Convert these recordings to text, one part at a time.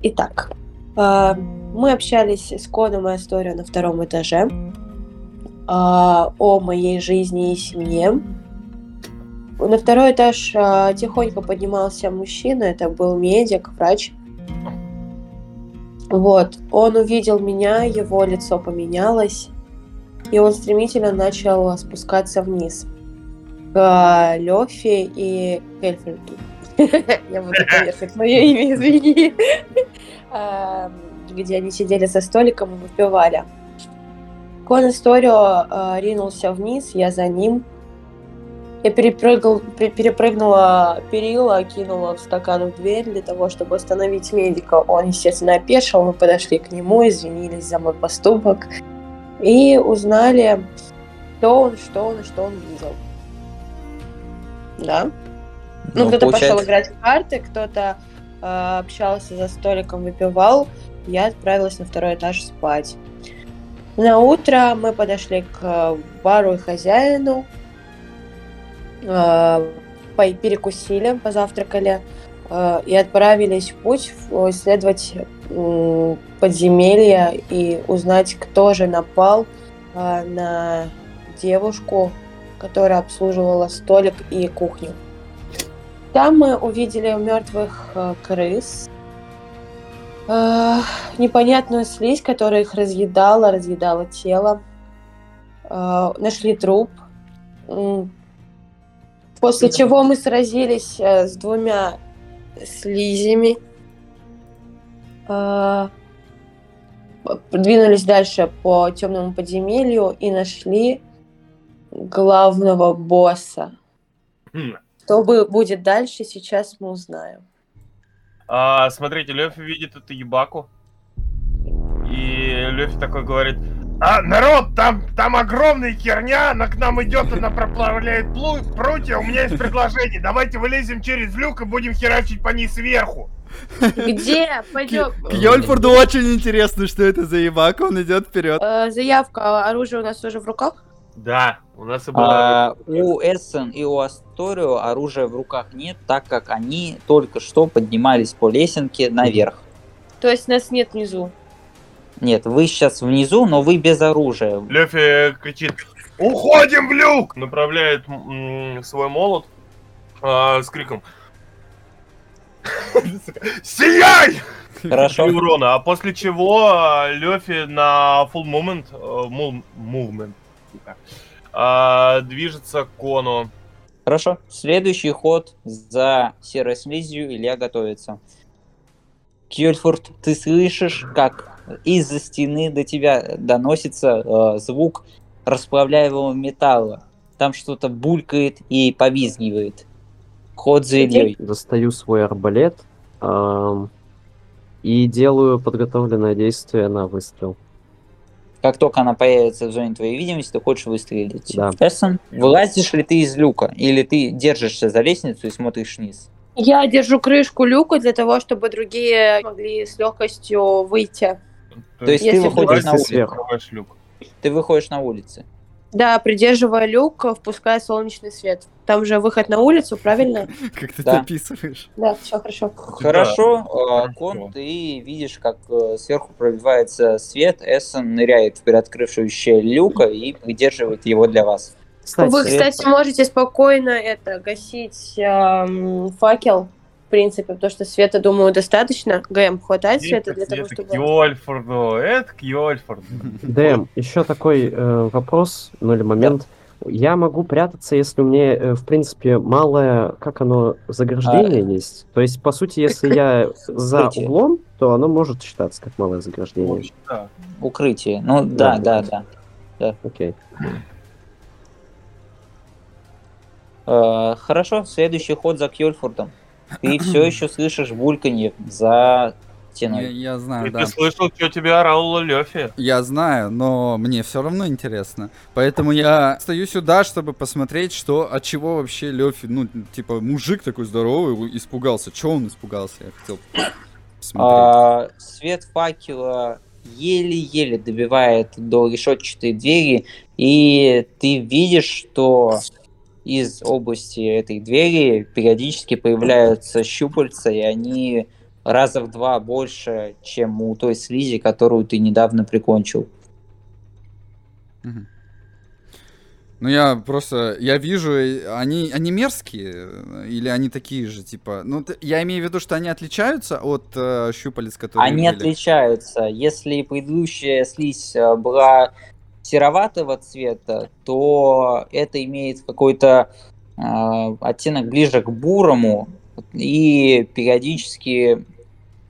Итак, э, мы общались с Коном и Асторио на втором этаже э, о моей жизни и семье. На второй этаж э, тихонько поднимался мужчина, это был медик, врач. Вот, он увидел меня, его лицо поменялось, и он стремительно начал спускаться вниз к Лёфе и Эльфриду. Я буду коверкать мое имя, извини. Эм, где они сидели за столиком и выпивали. Кон Историо э, ринулся вниз, я за ним. Я перепрыгнул, перепрыгнула перила, кинула в стакан в дверь для того, чтобы остановить медика. Он, естественно, опешил, мы подошли к нему, извинились за мой поступок и узнали, кто он, что он и что он видел. Да. Ну, ну кто-то получается... пошел играть в карты, кто-то общался за столиком, выпивал. Я отправилась на второй этаж спать. На утро мы подошли к бару и хозяину, э, перекусили, позавтракали э, и отправились в путь исследовать э, подземелья и узнать, кто же напал э, на девушку, которая обслуживала столик и кухню. Там мы увидели мертвых э, крыс, э, непонятную слизь, которая их разъедала, разъедала тело. Э, нашли труп. После чего мы сразились с двумя слизями. Двинулись дальше по темному подземелью и нашли главного босса. Что будет дальше, сейчас мы узнаем. А, смотрите, Лёфи видит эту ебаку. И Лёфи такой говорит, а, народ, там, там огромная херня, она к нам идет, она проплавляет прутья, у меня есть предложение, давайте вылезем через люк и будем херачить по ней сверху. Где? Пойдем. К Йольфорду очень интересно, что это за ебака, он идет вперед. Э, заявка, оружие у нас уже в руках? Да, у нас и было. А, у Эссен и у Асторио оружия в руках нет, так как они только что поднимались по лесенке наверх. То есть нас нет внизу? Нет, вы сейчас внизу, но вы без оружия. Лёфи кричит «Уходим в люк!» Направляет свой молот э, с криком «Сияй!» Хорошо. урона, а после чего а, Лёфи на full movement, uh, movement а, движется к кону. Хорошо. Следующий ход за серой слизью Илья готовится. Кьюльфорд, ты слышишь, как из-за стены до тебя доносится э, звук расплавляемого металла. Там что-то булькает и повизгивает. Ход за Ильей. Достаю свой арбалет э, и делаю подготовленное действие на выстрел. Как только она появится в зоне твоей видимости, ты хочешь выстрелить. Да. Эссон, вылазишь ли ты из люка? Или ты держишься за лестницу и смотришь вниз? Я держу крышку люка для того, чтобы другие могли с легкостью выйти. То есть ты выходишь на улицу. Ты выходишь на улицу. Да, придерживая люк, впуская солнечный свет. Там же выход на улицу, правильно? Как ты да. описываешь. Да, все хорошо. Хорошо, да. Кон, ты видишь, как э, сверху пробивается свет, Эссен ныряет в приоткрывшуюся люка и придерживает его для вас. Вы, кстати, можете спокойно это гасить эм, факел в принципе, потому что света, думаю, достаточно. ГМ, хватает света для того, чтобы... К Йольфорду, это к Йольфорду. ДМ, еще такой э, вопрос, ну или момент. Я могу прятаться, если у меня, э, в принципе, малое, как оно, заграждение а... есть. То есть, по сути, если я за углом, то оно может считаться как малое заграждение. Укрытие. Ну да, да, да. да. Окей. Э, хорошо, следующий ход за Кьольфордом. Ты все еще слышишь бульканье за стеной. Я, я знаю, И да. Ты слышал, что тебе орал Лёфи? Я знаю, но мне все равно интересно. Поэтому я стою сюда, чтобы посмотреть, что от чего вообще Лёфи, ну, типа, мужик такой здоровый, испугался. Чего он испугался? Я хотел посмотреть. А, свет факела еле-еле добивает до решетчатой двери, и ты видишь, что из области этой двери периодически появляются щупальца, и они раза в два больше, чем у той слизи, которую ты недавно прикончил. Ну, я просто, я вижу, они, они мерзкие, э, или они такие же, типа, ну, я имею в виду, что они отличаются от э, щупалец, которые Они были? отличаются. Если предыдущая слизь э, была сероватого цвета, то это имеет какой-то э, оттенок ближе к бурому и периодически,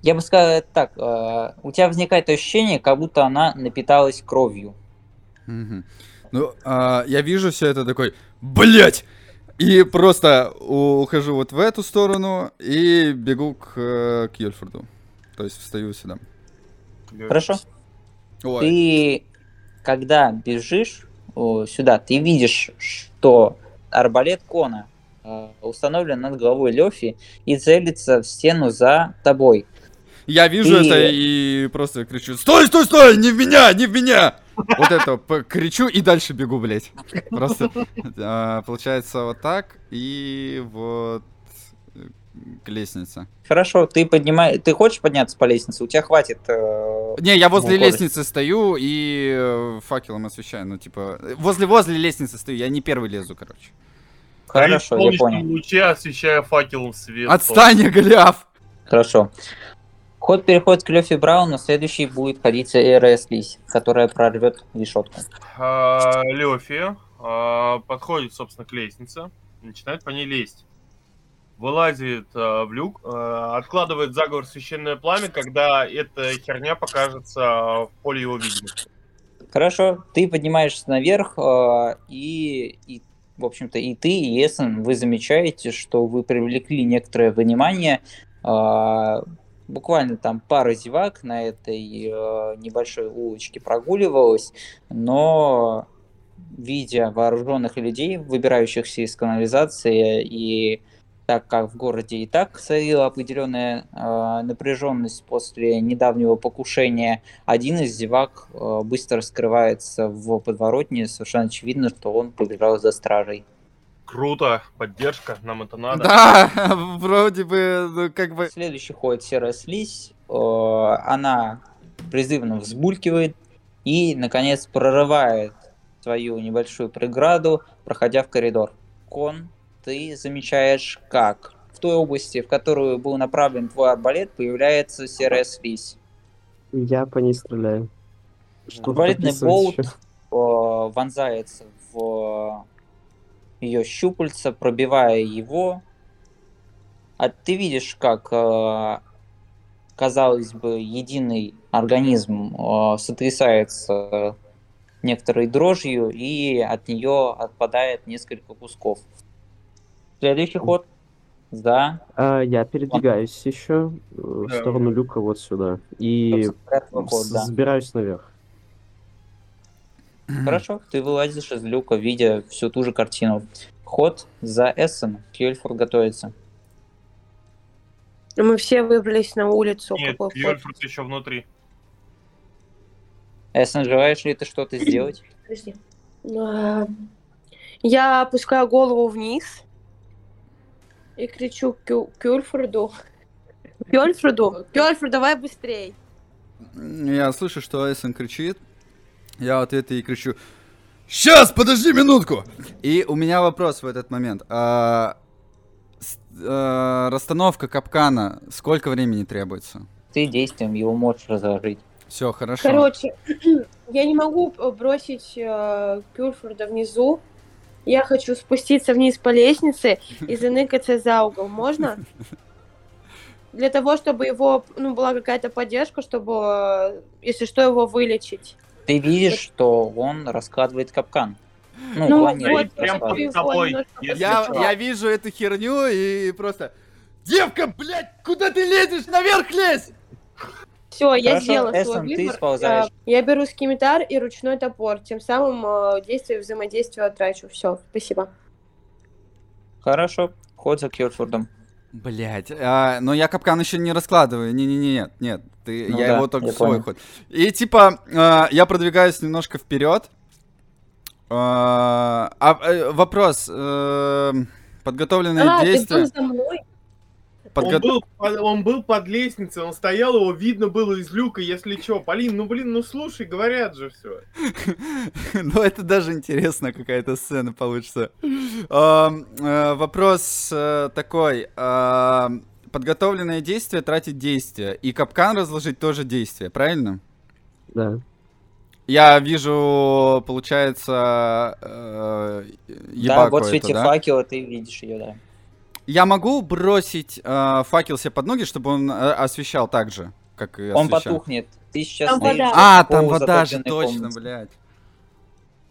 я бы сказал так, э, у тебя возникает ощущение, как будто она напиталась кровью. Мгм. Ну, а, я вижу все это такой, блять! И просто ухожу вот в эту сторону и бегу к, э, к Йольфорду. То есть встаю сюда. Хорошо? Ой, Ты, когда бежишь о, сюда, ты видишь, что арбалет Кона э, установлен над головой Лёфи и целится в стену за тобой. я вижу ты- это и просто кричу, стой, стой, стой, не в меня, не в меня! Вот это кричу и дальше бегу, блять. Просто а, получается вот так и вот э, к лестнице. Хорошо, ты поднимаешь, ты хочешь подняться по лестнице? У тебя хватит. э, Не, я возле Ну, скорость. лестницы стою и э, факелом освещаю. Ну, типа, э, возле-возле лестницы стою, я не первый лезу, короче. Хорошо, я понял. луче, освещая факелом свет. Отстань, Голиаф! Хорошо. Ход переходит к Лёфи Брауну, следующий будет ходить РС Лись, которая прорвет решетку. А, Лёфи а, подходит, собственно, к лестнице, начинает по ней лезть. Вылазит а, в люк, а, откладывает заговор священное пламя, когда эта херня покажется в поле его видимости. Хорошо, ты поднимаешься наверх, э, и, и, в общем-то, и ты, и Эссен, вы замечаете, что вы привлекли некоторое внимание. э, Буквально там пара зевак на этой э, небольшой улочке прогуливалась, но видя вооруженных людей, выбирающихся из канализации, и так как в городе и так царила определенная э, напряженность после недавнего покушения, один из зевак э, быстро скрывается в подворотне, совершенно очевидно, что он побежал за стражей. Круто, поддержка, нам это надо. Да, вроде бы, ну, как бы... Следующий ходит серая слизь, э, она призывно взбулькивает и, наконец, прорывает свою небольшую преграду, проходя в коридор. Кон, ты замечаешь, как в той области, в которую был направлен твой арбалет, появляется серая слизь. Я по ней стреляю. Что Арбалетный болт ещё? э, вонзается в ее щупальца, пробивая его. А ты видишь, как, э, казалось бы, единый организм э, сотрясается некоторой дрожью, и от нее отпадает несколько кусков. Следующий ход за А, я передвигаюсь еще в Да. сторону люка вот сюда. И ход, да. забираюсь наверх. Хорошо, ты вылазишь из люка, видя всю ту же картину. Ход за Эссен. Кьельфорд готовится. Мы все выбрались на улицу. Нет? Йольфорд еще внутри. Эссен, желаешь ли ты что-то сделать? Подожди. А, Я опускаю голову вниз и кричу Кю- Кюльфорду. Кюльфорду, Кюльфорд, давай быстрей. Я слышу, что Эйсон кричит. Я в ответ и кричу, Сейчас, подожди минутку! И у меня вопрос в этот момент. А, с- а, расстановка капкана, сколько времени требуется? Ты действием его можешь разложить. Все, хорошо. Короче, я не могу бросить э, Кюльфорда внизу. Я хочу спуститься вниз по лестнице и заныкаться за угол. Можно? Для того, чтобы его, ну, была какая-то поддержка, чтобы, если что, его вылечить. Ты видишь, что он раскладывает капкан. Ну, Ну, вот, прям под тобой, Я, я вижу эту херню и просто... Девка, блядь, куда ты лезешь? Наверх лезь! Все, я сделала свой Эссен, ты выбор. сползаешь. Э, Я беру скимитар и ручной топор. Тем самым э, действие взаимодействия трачу. Все, спасибо. Хорошо, ход за Кьельфордом. Блять, а, но я капкан еще не раскладываю. Не-не-не, нет, нет. Ты, Ну я да, его только я свой понял. ход. И типа, а, я продвигаюсь немножко вперед. А, а, вопрос. э, подготовленные А, ты действия. был за мной? Подго- Он был, под- он был под лестницей, он стоял, его видно было из люка, если чё. Полин, ну блин, ну слушай, говорят же все. Ну, это даже интересно, какая-то сцена получится. Э, Вопрос э, такой. Подготовленное действие тратит действие. И капкан разложить тоже действие, правильно? Да. Я вижу, получается, э, Да, ебаку вот в свете да? факела ты видишь ее, да. Я могу бросить э, факел себе под ноги, чтобы он э, освещал так же, как и Он освещал? потухнет. Ты сейчас Там вода. А, там вода же, точно, комнате. блядь.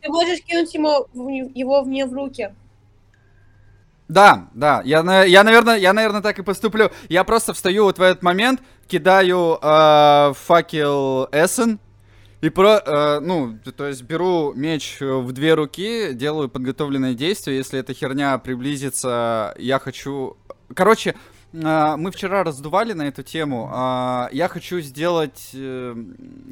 Ты можешь кинуть ему, его мне в руки. Да, да, я, я, наверное, я, наверное, так и поступлю. Я просто встаю вот в этот момент, кидаю э, факел Эссен, и про, э, ну, то есть беру меч э, в две руки, делаю подготовленное действие. Если эта херня приблизится, я хочу... Короче, э, мы вчера раздували на эту тему. а, я хочу сделать... э,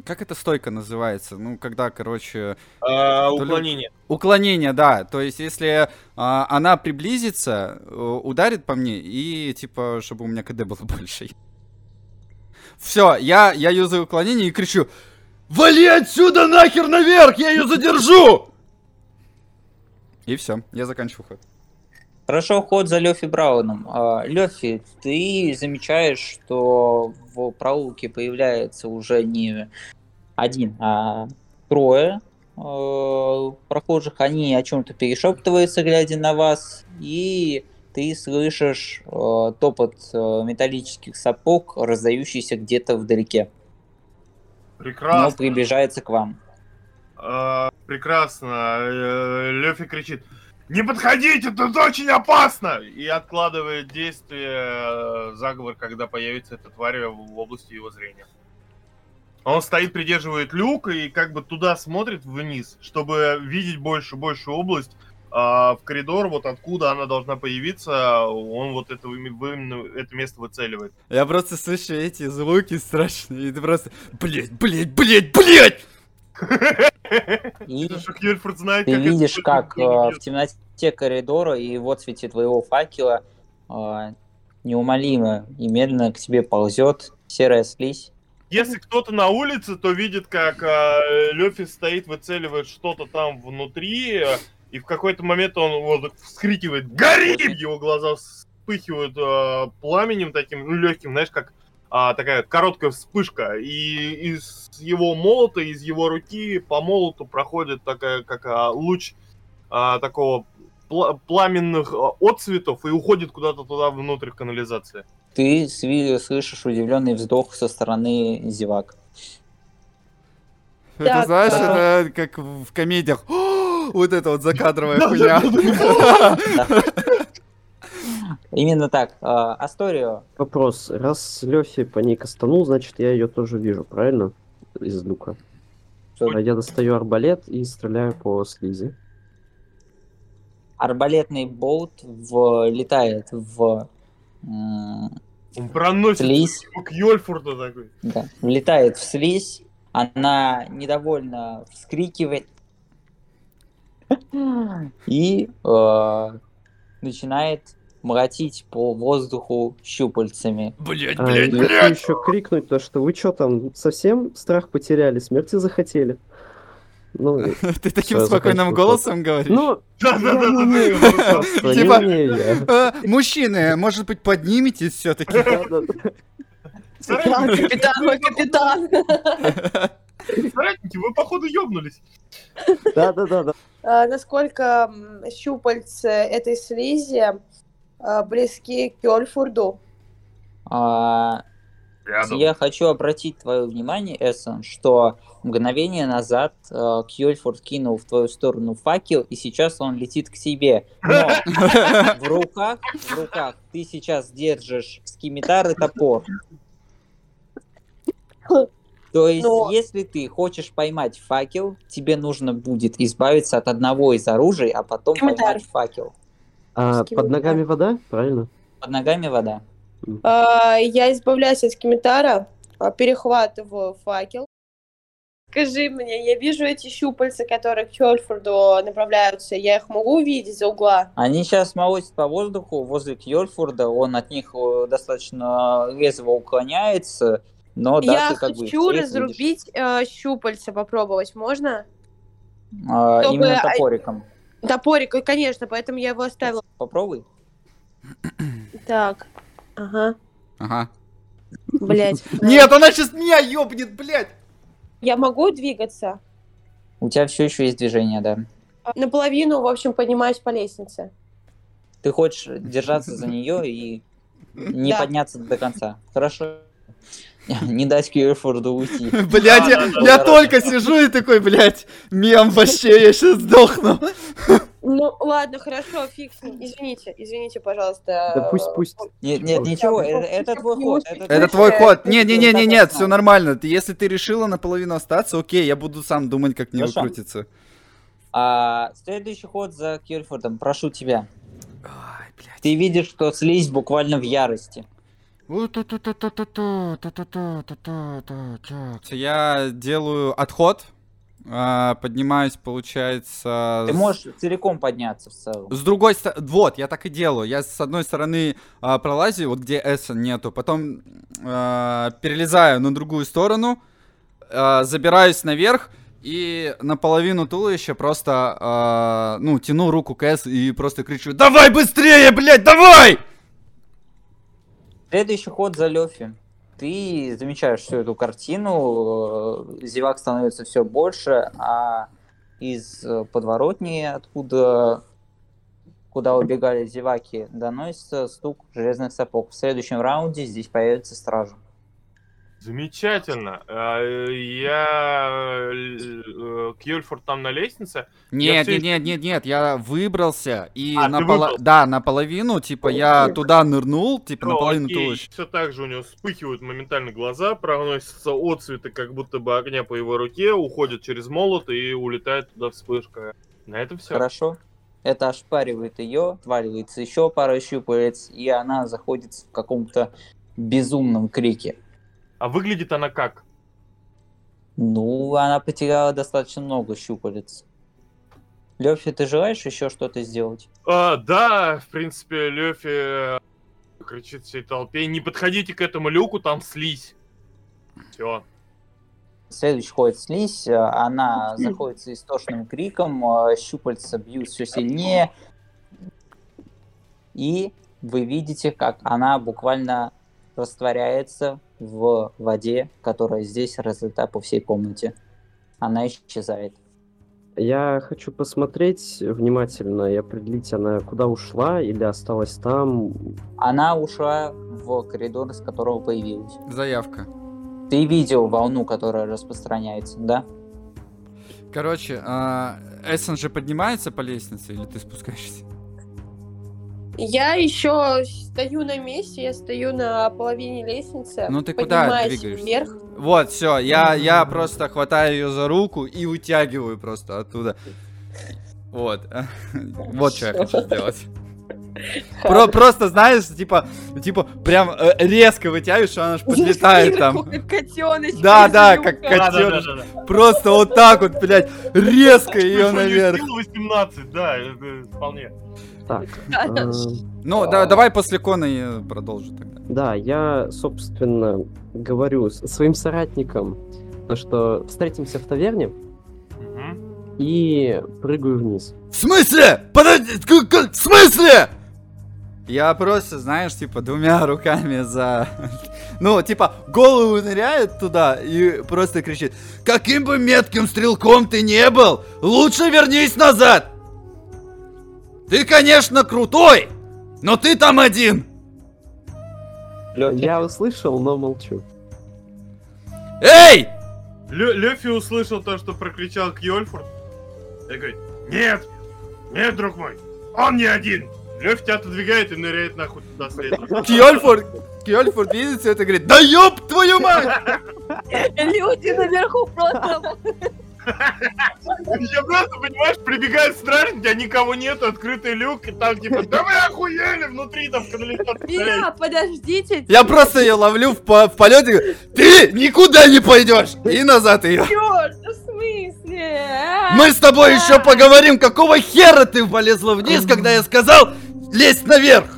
как эта стойка называется? Ну, когда, короче... А, ли- уклонение. Уклонение, да. То есть, если а, она приблизится, э, ударит по мне, и типа, чтобы у меня КД было больше. Все, я, я юзаю уклонение и кричу: Вали отсюда нахер наверх! Я ее задержу! И все, я заканчиваю ход. Хорошо, ход за Лёфи Брауном. А, Лёфи, ты замечаешь, что в проулке появляется уже не один, а трое э, прохожих. Они о чем-то перешептываются, глядя на вас, и ты слышишь э, топот металлических сапог, раздающийся где-то вдалеке, но Прекрасно. приближается к вам. А, прекрасно. Э, Лёфи кричит. Не подходите, тут очень опасно! И откладывает действие э, заговор, когда появится эта тварь в области его зрения. Он стоит, придерживает люк и как бы туда смотрит вниз, чтобы видеть больше больше область. А в коридор, вот откуда она должна появиться, он вот это, это место выцеливает. Я просто слышу эти звуки страшные, и ты просто, блять, блять, блять, блять! И знает, Ты как видишь, как э, в темноте коридора и в отсвете твоего факела э, неумолимо и медленно к тебе ползет серая слизь. Если кто-то на улице, то видит, как э, Лёфи стоит, выцеливает что-то там внутри, и в какой-то момент он вот вскрикивает «Гори!» Его глаза вспыхивают э, пламенем таким, ну, легким, знаешь, как а, такая короткая вспышка. И из его молота, из его руки по молоту проходит такая, как а, луч а, такого пла- пламенных а, отцветов и уходит куда-то туда внутрь канализации. Ты слышишь удивленный вздох со стороны зевак. Это Так, знаешь, а- это как в комедиях. Вот это вот закадровая хуйня. Именно так. А, Асторио, Вопрос. Раз Лёфи по ней кастанул, значит, я ее тоже вижу, правильно? Из люка. Что? А я достаю арбалет и стреляю по слизи. арбалетный болт влетает в Он проносит слизь. к Йольфорду такой. Да, влетает в слизь, она недовольно вскрикивает и э, начинает молотить по воздуху щупальцами. Блять, А, блять, я блять! еще крикнуть то, что вы что там, совсем страх потеряли, смерти захотели? Ну, Ты таким спокойным голосом говоришь? ну, я не Типа- я. Э, Мужчины, может быть, подниметесь все-таки? Да-да-да. Капитан, мой капитан. Соратники, вы походу ёбнулись. Да-да-да. А, Насколько м, щупальца этой слизи а, близки к Кёльфурду? А, Я хочу обратить твое внимание, Эссон, что мгновение назад э, Кьольфорд кинул в твою сторону факел, и сейчас он летит к тебе. Но в руках, в руках ты сейчас держишь скимитар и топор. То есть, Но- если ты хочешь поймать факел, тебе нужно будет избавиться от одного из оружий, а потом Скимитар. поймать факел. А Скимитар. под ногами вода, правильно? Под ногами вода. А, Я избавляюсь от скимитара, а, перехватываю факел скажи мне, я вижу эти щупальца, которые к Хёльфорду направляются, я их могу увидеть за угла? Они сейчас молотят по воздуху возле Кьольфорда, он от них э, достаточно резво уклоняется, но да, я ты как бы хочу разрубить э, щупальца, попробовать, можно? А, чтобы- именно а- топориком. Топорик, э, конечно, поэтому я его оставила. Попробуй. Так, ага, Ага. блять. Нет, она сейчас меня ёбнет, блядь! Я могу двигаться? У тебя все еще есть движение, да. Наполовину, в общем, поднимаюсь по лестнице. Ты хочешь держаться за нее и не подняться до конца. Хорошо. Не дать Кьюэфорду уйти. Блядь, я, только сижу и такой, блядь, мем вообще, я сейчас сдохну. Ну, ладно, хорошо, фиг с ним. Извините, извините, пожалуйста. Да пусть, пусть. Нет, нет, ничего, это твой ход. Это твой ход. Не, не, не, не, нет, все нормально. Ты, если ты решила наполовину остаться, окей, я буду сам думать, как мне Хорошо. выкрутиться. А следующий ход за Кьюэфордом. Прошу тебя. Ай, блядь. Ты видишь, что слизь буквально в ярости. Я делаю отход, поднимаюсь, получается... Ты можешь целиком подняться в целом. С другой стороны, вот, я так и делаю. Я с одной стороны пролазю, вот где S нету, потом перелезаю на другую сторону, забираюсь наверх и наполовину туловища просто, ну, тяну руку к S и просто кричу «Давай быстрее, блядь, давай!» Следующий ход за Лёфи. Ты замечаешь всю эту картину, э, зевак становится все больше, а из э, подворотни, откуда куда убегали зеваки, доносится стук железных сапог. В следующем раунде здесь появится стража. Замечательно. А, Я... э, Кьюльфорд там на лестнице. Нет, нет, нет, нет, нет, я выбрался и А, наполо- выбрался. да, наполовину, типа, я туда нырнул, типа, наполовину туловища. Все так же у него вспыхивают моментально глаза, проносятся отцветы, как будто бы огня по его руке, уходят через молот и улетает туда вспышка. На этом все. Хорошо? Это ошпаривает ее, отваливается еще пара щупалец, и она заходит в каком-то безумном крике. А выглядит она как? Ну, она потеряла достаточно много щупалец. Лёфи, ты желаешь еще что-то сделать? А, да, в принципе, Лёфи э, кричит всей толпе, не подходите к этому люку, там слизь. Все. Следующий ходит слизь, э, она заходит с истошным криком, э, щупальца бьют все сильнее, и вы видите, как она буквально растворяется в воде, которая здесь разлита по всей комнате. Она исчезает. Я хочу посмотреть внимательно и определить, она куда ушла или осталась там. Она ушла в коридор, из которого появилась. Заявка. Ты видел волну, которая распространяется, да? Короче, а, Эссен же поднимается по лестнице, или ты спускаешься? Я еще стою на месте, я стою на половине лестницы. Ну ты куда двигаешься? вверх. Вот, все, я, я просто хватаю ее за руку и вытягиваю просто оттуда. Вот. Вот что я хочу сделать. Про, просто, знаешь, типа, типа, прям э, резко вытягиваешь, что она ж подлетает там. Котеночек. Да, да, как котенок. Просто вот так вот, блядь, резко ее наверх. 18, да, это вполне. Так. э, Ну, да, давай после Кона я продолжу тогда. Да, я, собственно, говорю с- своим соратникам, то, что встретимся в таверне и прыгаю вниз. В смысле? Подожди, в смысле? Я просто, знаешь, типа, двумя руками за... Ну, типа, голову ныряет туда и просто кричит, каким бы метким стрелком ты не был, лучше вернись назад! Ты, конечно, крутой, но ты там один! Лёфи, Я услышал, но молчу. Эй! Лё- Лёфи услышал то, что прокричал Кьольфорд. И говорит, нет, нет, друг мой, он не один. Лёфи тебя отодвигает и ныряет нахуй туда следом. Кьольфорд, Кьольфорд видит все это и говорит, да ёб твою мать! Люди наверху просто... Я просто, понимаешь, прибегают стражники, а никого нету, открытый люк, и там типа, да вы охуели, внутри там канализация. Меня, подождите. Я просто ее ловлю в, по- в полете ты никуда не пойдешь! И назад ее. Чёрт, Мы с тобой еще поговорим, какого хера ты полезла вниз, когда я сказал лезть наверх.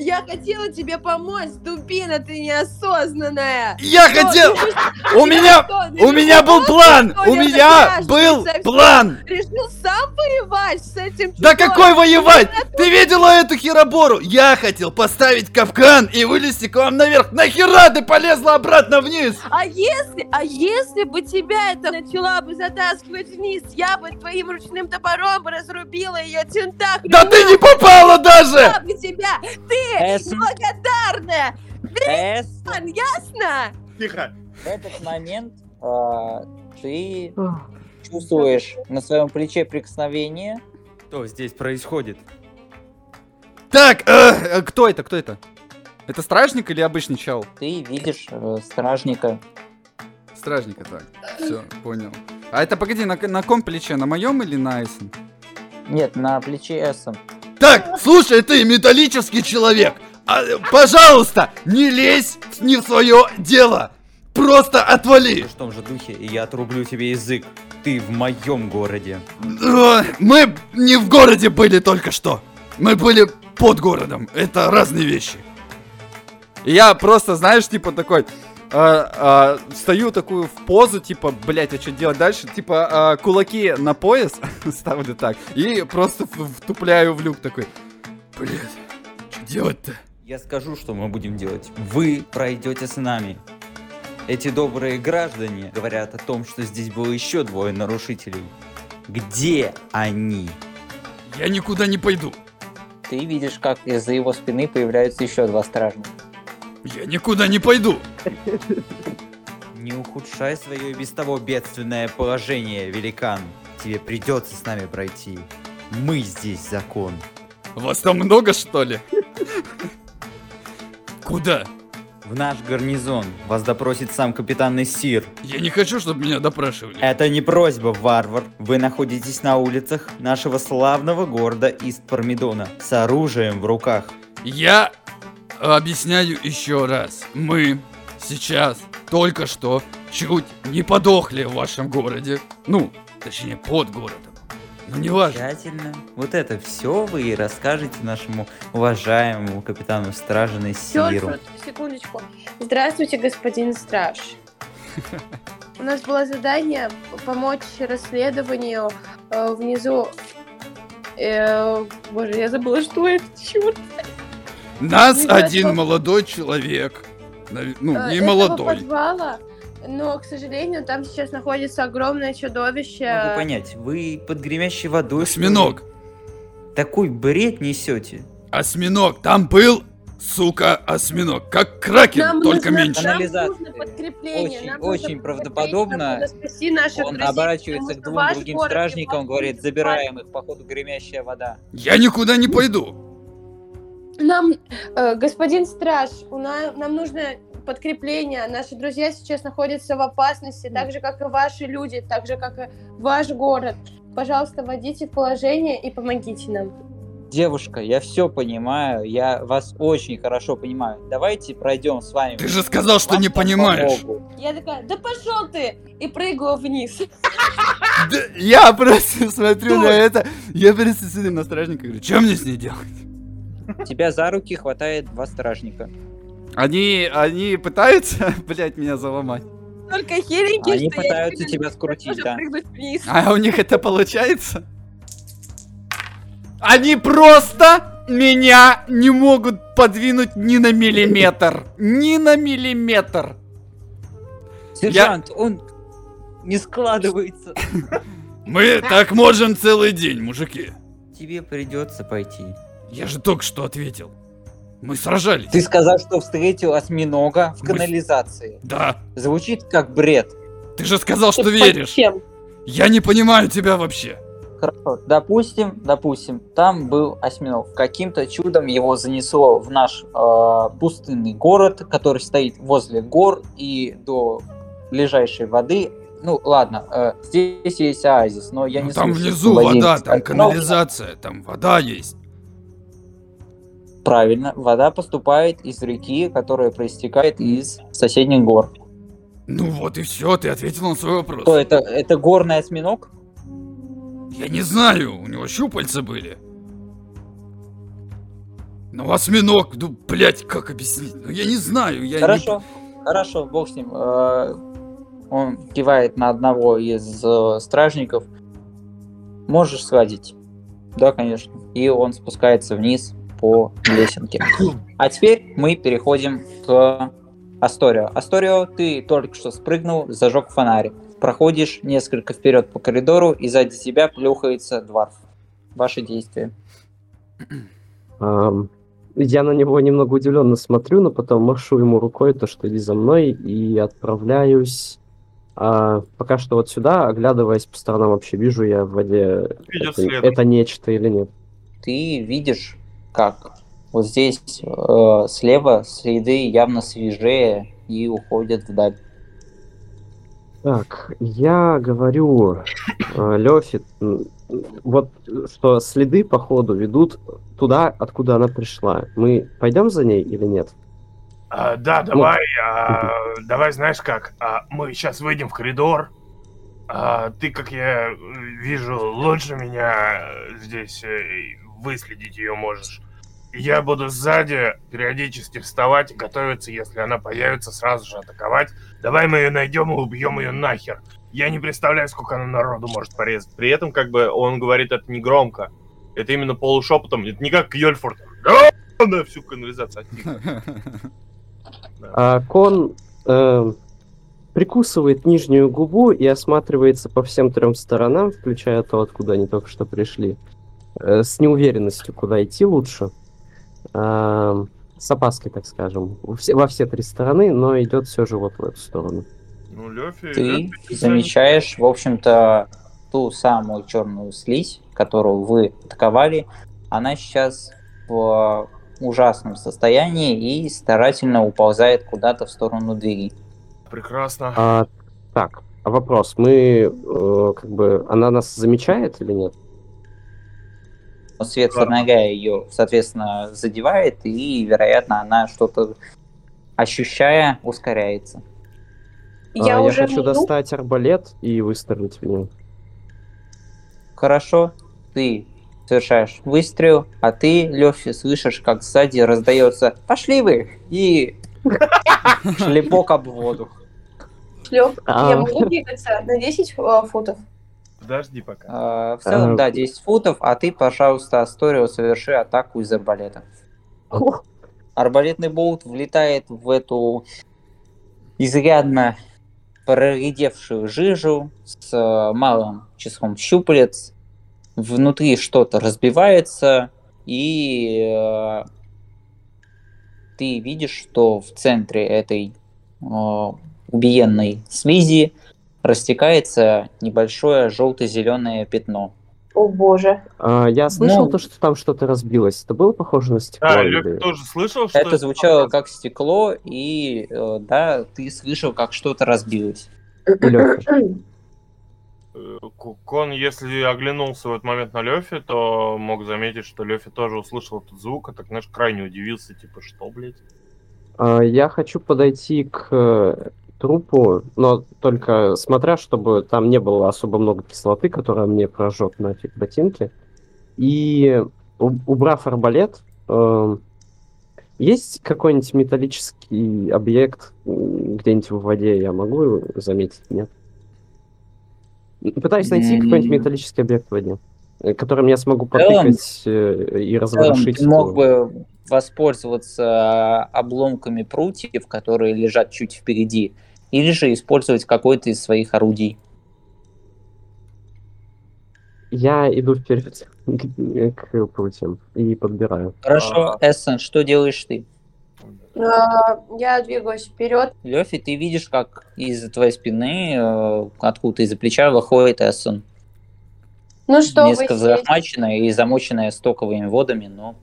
Я хотела тебе помочь, дубина ты неосознанная. Я Что, хотел... У меня... У меня был план! У меня был план! Решил сам воевать с этим Да какой воевать? Ты видела эту херобору? Я хотел поставить капкан и вылезти к вам наверх. Нахера ты полезла обратно вниз? А если, а если бы тебя это начала бы затаскивать вниз, я бы твоим ручным топором разрубила ее тентакли. Да ты не попала даже! Тебя! Ты Эс, благодарная! Эс, Ясно? Тихо. в этот момент а, ты чувствуешь на своем плече прикосновение. Что здесь происходит? Так, э, э, кто это, кто это? Это стражник или обычный чел? Ты видишь э, стражника. Стражника, так. Все, понял. А это, погоди, на, на ком плече? На моем или на Айсен? Нет, на плече Эссен. Так, слушай, ты металлический человек. А, пожалуйста, не лезь не в свое дело. Просто отвали. В том же духе, и я отрублю тебе язык. Ты в моем городе. Мы не в городе были только что. Мы были под городом. Это разные вещи. И я просто, знаешь, типа такой... а, а, стою такую в позу, типа, блять, а что делать дальше? Типа, а, кулаки на пояс ставлю так. И просто втупляю в люк такой. Блять, что делать-то? Я скажу, что мы будем делать. Вы пройдете с нами. Эти добрые граждане говорят о том, что здесь было еще двое нарушителей. Где они? Я никуда не пойду. Ты видишь, как из-за его спины появляются еще два стражника. Я никуда не пойду. Не ухудшай свое и без того бедственное положение, великан. Тебе придется с нами пройти. Мы здесь закон. Вас там много, что ли? Куда? В наш гарнизон вас допросит сам капитан Иссир. Я не хочу, чтобы меня допрашивали. Это не просьба, варвар. Вы находитесь на улицах нашего славного города Ист-Пармидона с оружием в руках. Я объясняю еще раз. Мы сейчас только что чуть не подохли в вашем городе. Ну, точнее, под городом. Ну, не важно. Вот это все вы и расскажете нашему уважаемому капитану стражи. Сёрфорд, секундочку. Здравствуйте, господин страж. У нас было задание помочь расследованию э, внизу. Э, боже, я забыла, что это, черт. Нас Не знаю, один что- молодой человек. Ну, Э, не этого молодой. подвала, но, к сожалению, там сейчас находится огромное чудовище. Могу понять, вы под гремящей водой... Осьминог. Такой бред несете. Осьминог. Там был, сука, осьминог. Как кракен, Нам только нужно- меньше. нам Канализация. нужно подкрепление. Очень- нам нужно очень подкрепление, правдоподобно. нам Он друзей, оборачивается к двум другим стражникам, говорит, забираем их, походу гремящая вода. Я никуда не пойду. Нам, э, господин страж, у на- нам нужно подкрепление. Наши друзья сейчас находятся в опасности, так же, как и ваши люди, так же, как и ваш город. Пожалуйста, вводите в положение и помогите нам. Девушка, я все понимаю, я вас очень хорошо понимаю. Давайте пройдем с вами. Ты же сказал, что Вам не понимаешь. Я такая, да пошел ты! И прыгаю вниз. Я просто смотрю на это, я просто смотрю на стражника и говорю, что мне с ней делать? Тебя за руки хватает два стражника. Они, они пытаются, блядь, меня заломать. Только хиленький, Они что пытаются я тебя скрутить, да. вниз. А у них это получается? Они просто меня не могут подвинуть ни на миллиметр. Ни на миллиметр. Сержант, он не складывается. Мы так можем целый день, мужики. Тебе придется пойти. Я же только что ответил. Мы сражались. Ты сказал, что встретил осьминога в Мы- канализации. Да. Звучит как бред. Ты же сказал, что Под веришь. чем? Я не понимаю тебя вообще. Хорошо, допустим, допустим, там был осьминог. Каким-то чудом его занесло в наш э, пустынный город, который стоит возле гор и до ближайшей воды. Ну, ладно, э, здесь есть оазис, но я Ну, не там слышу, внизу вода, там канализация, там вода есть. Правильно, вода поступает из реки, которая проистекает из соседних гор. Ну вот и все, ты ответил на свой вопрос. Что это? Это горный осьминог? Я не знаю, у него щупальца были. Ну, осьминог, ну, блядь, как объяснить? Ну, я не знаю, я не- Хорошо, хорошо, бог с ним. Э, Он кивает на одного из э, стражников. Можешь сходить? Да, конечно. И он спускается вниз по лесенке. А теперь мы переходим к Асторио. Асторио, ты только что спрыгнул, зажег фонарик. Проходишь несколько вперед по коридору, и сзади тебя плюхается дворф. Ваши действия. Ам, Я на него немного удивленно смотрю, но потом машу ему рукой, то что иди за мной, и отправляюсь а, пока что вот сюда, оглядываясь по сторонам, вообще вижу я в воде это, это нечто или нет. Ты видишь, как вот здесь э, слева следы явно свежее и уходят вдаль. Так, я говорю э, Лёфи, вот что следы, походу, ведут туда, откуда она пришла. Мы пойдем за ней или нет? А, да, давай, а, давай, знаешь как, а, мы сейчас выйдем в коридор. А, ты, как я вижу, лучше меня здесь э, выследить ее можешь. Я буду сзади периодически вставать и готовиться, если она появится, сразу же атаковать. Давай мы ее найдем и убьем ее нахер. Я не представляю, сколько она народу может порезать. При этом, как бы, он говорит это не громко. Это именно полушепотом. Это не как Йольфорд. Да, на всю канализацию. А Кон э, прикусывает нижнюю губу и осматривается по всем трем сторонам, включая то, откуда они только что пришли. Э, с неуверенностью, куда идти лучше. А, с опаской, так скажем. Во все, три стороны, но идет все же вот в эту сторону. Ну, Лёфи... Ты Лёфи замечаешь, в общем-то, ту самую черную слизь, которую вы атаковали. Она сейчас в ужасном состоянии и старательно уползает куда-то в сторону двери. Прекрасно. А, так, а вопрос. Мы, э, как бы, она нас замечает или нет? Свет нога ее, соответственно, задевает, и, вероятно, она что-то ощущая, ускоряется. Я А, уже хочу иду. достать арбалет и выстрелить в него. Хорошо, ты совершаешь выстрел, а ты, Лёфи, слышишь, как сзади раздается «Пошли вы!» и шлепок об воду. Шлёп. А. Я могу двигаться на 10 э, футов? Подожди пока. А, В целом, А, да, 10 футов, а ты, пожалуйста, Асторио, соверши атаку из арбалета. Арбалетный болт влетает в эту изрядно проредевшую жижу с э, малым числом щупалец. Внутри что-то разбивается, и э, ты видишь, что в центре этой э, убиенной слизи растекается небольшое желто-зеленое пятно. О боже. А, я слышал Ну. то, что там что-то разбилось. Это было похоже на стекло? Да, или- Лёфи тоже слышал, что... Это звучало как стекло, и э, да, ты слышал, как что-то разбилось. Э, Кон, если оглянулся в этот момент на Лёфи, то мог заметить, что Лёфи тоже услышал этот звук, а так, знаешь, крайне удивился, типа, что, блядь? А, Я хочу подойти к э, трупу, но только смотря, чтобы там не было особо много кислоты, которая мне прожжет нафиг ботинки. И убрав арбалет, эм, есть какой-нибудь металлический объект где-нибудь в воде, я могу его заметить, нет? Пытаюсь найти М. какой-нибудь металлический объект в воде, э, которым я смогу потыкать э, и разворошить. ты мог бы воспользоваться обломками прутьев, которые лежат чуть впереди, или же использовать какое-то из своих орудий. Я иду вперед к, к прутьям и подбираю. Хорошо, Эссен, что делаешь ты? А, Я двигаюсь вперед. Лёфи, ты видишь, как из твоей спины, э, откуда из-за плеча выходит Эссен. Ну что, вы Несколько здесь? взлохмаченная и замоченная стоковыми водами, но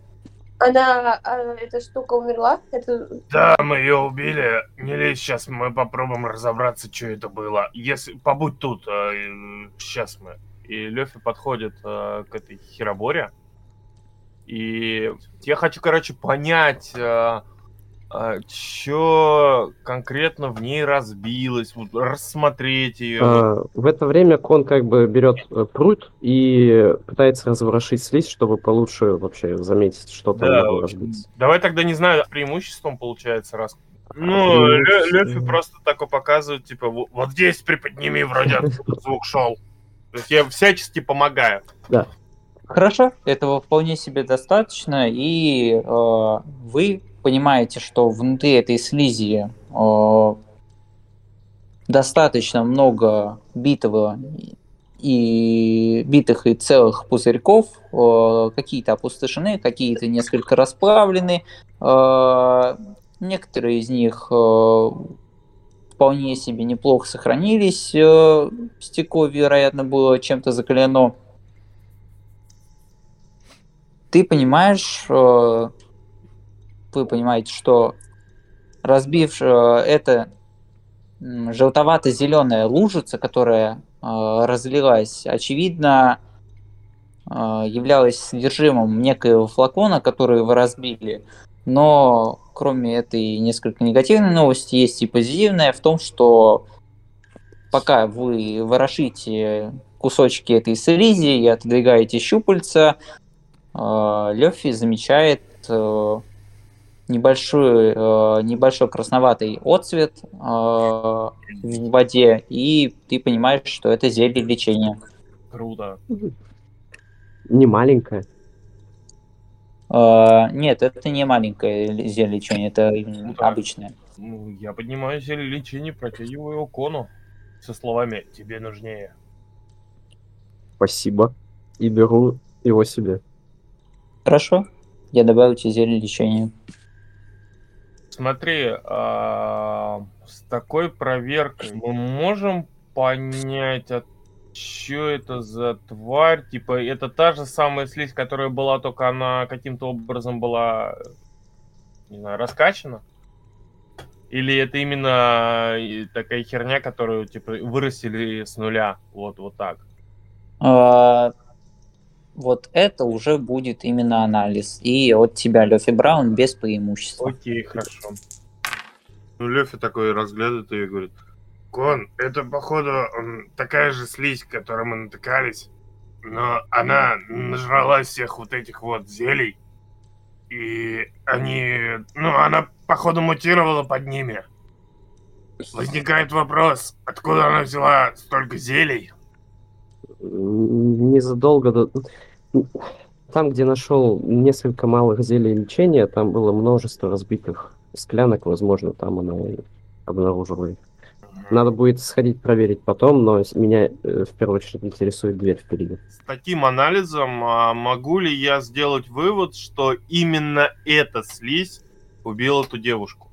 Она, а, эта штука умерла? Это... Да, мы ее убили. Не лезь, сейчас мы попробуем разобраться, что это было. Если побудь тут, сейчас мы. И Лёфи подходит э, к этой хероборе. И я хочу, короче, понять, э, А чё конкретно в ней разбилось? Вот рассмотреть ее. А, в это время кон как бы берет э, пруд и пытается разворошить слизь, чтобы получше вообще заметить, что там Да, могло разбиться. давай тогда не знаю, преимуществом получается раз. Ну, Лё-. Лёфи просто такой показывает, типа, «Вот- здесь приподними, вроде звук шел. То есть я всячески помогаю. Хорошо, этого вполне себе достаточно, и э, вы понимаете, что внутри этой слизи э, достаточно много битого и битых и целых пузырьков, э, какие-то опустошены, какие-то несколько расплавлены, э, некоторые из них э, вполне себе неплохо сохранились, э, стекло, вероятно, было чем-то закалено. Ты понимаешь, э, вы понимаете, что разбив э, это желтовато-зеленая лужица, которая э, разлилась, очевидно, э, являлась содержимым некоего флакона, который вы разбили. Но кроме этой несколько негативной новости, есть и позитивная в том, что пока вы ворошите кусочки этой слизи и отодвигаете щупальца, Лёфи замечает э, небольшой, э, небольшой красноватый отцвет э, в воде, и ты понимаешь, что это зелье лечения. Круто. Не маленькая. Э, Нет, это не маленькое зелье лечения, это Ну обычное. Ну, я поднимаю зелье лечения, протягиваю его кону. Со словами «тебе нужнее». Спасибо. И беру его себе. Хорошо, я добавлю тебе зелье лечения. Смотри, а, с такой проверкой мы можем понять, а что это за тварь? Типа, это та же самая слизь, которая была, только она каким-то образом была, не знаю, раскачана? Или это именно э, такая херня, которую, типа, вырастили с нуля? Вот, вот так. Вот это уже будет именно анализ. И от тебя, Лёфи Браун, без преимущества. Окей, хорошо. Ну, Лёфи такой разглядывает и говорит, Кон, это, походу, такая же слизь, к которой мы натыкались, но она нажралась всех вот этих вот зелий, и они... Ну, она, походу, мутировала под ними. Возникает вопрос, откуда она взяла столько зелий? Незадолго до... Там, где нашел несколько малых зелий лечения, там было множество разбитых склянок, возможно, там она и обнаружила их. Надо будет сходить проверить потом, но меня э, в первую очередь интересует дверь впереди. С таким анализом а, могу ли я сделать вывод, что именно эта слизь убила ту девушку?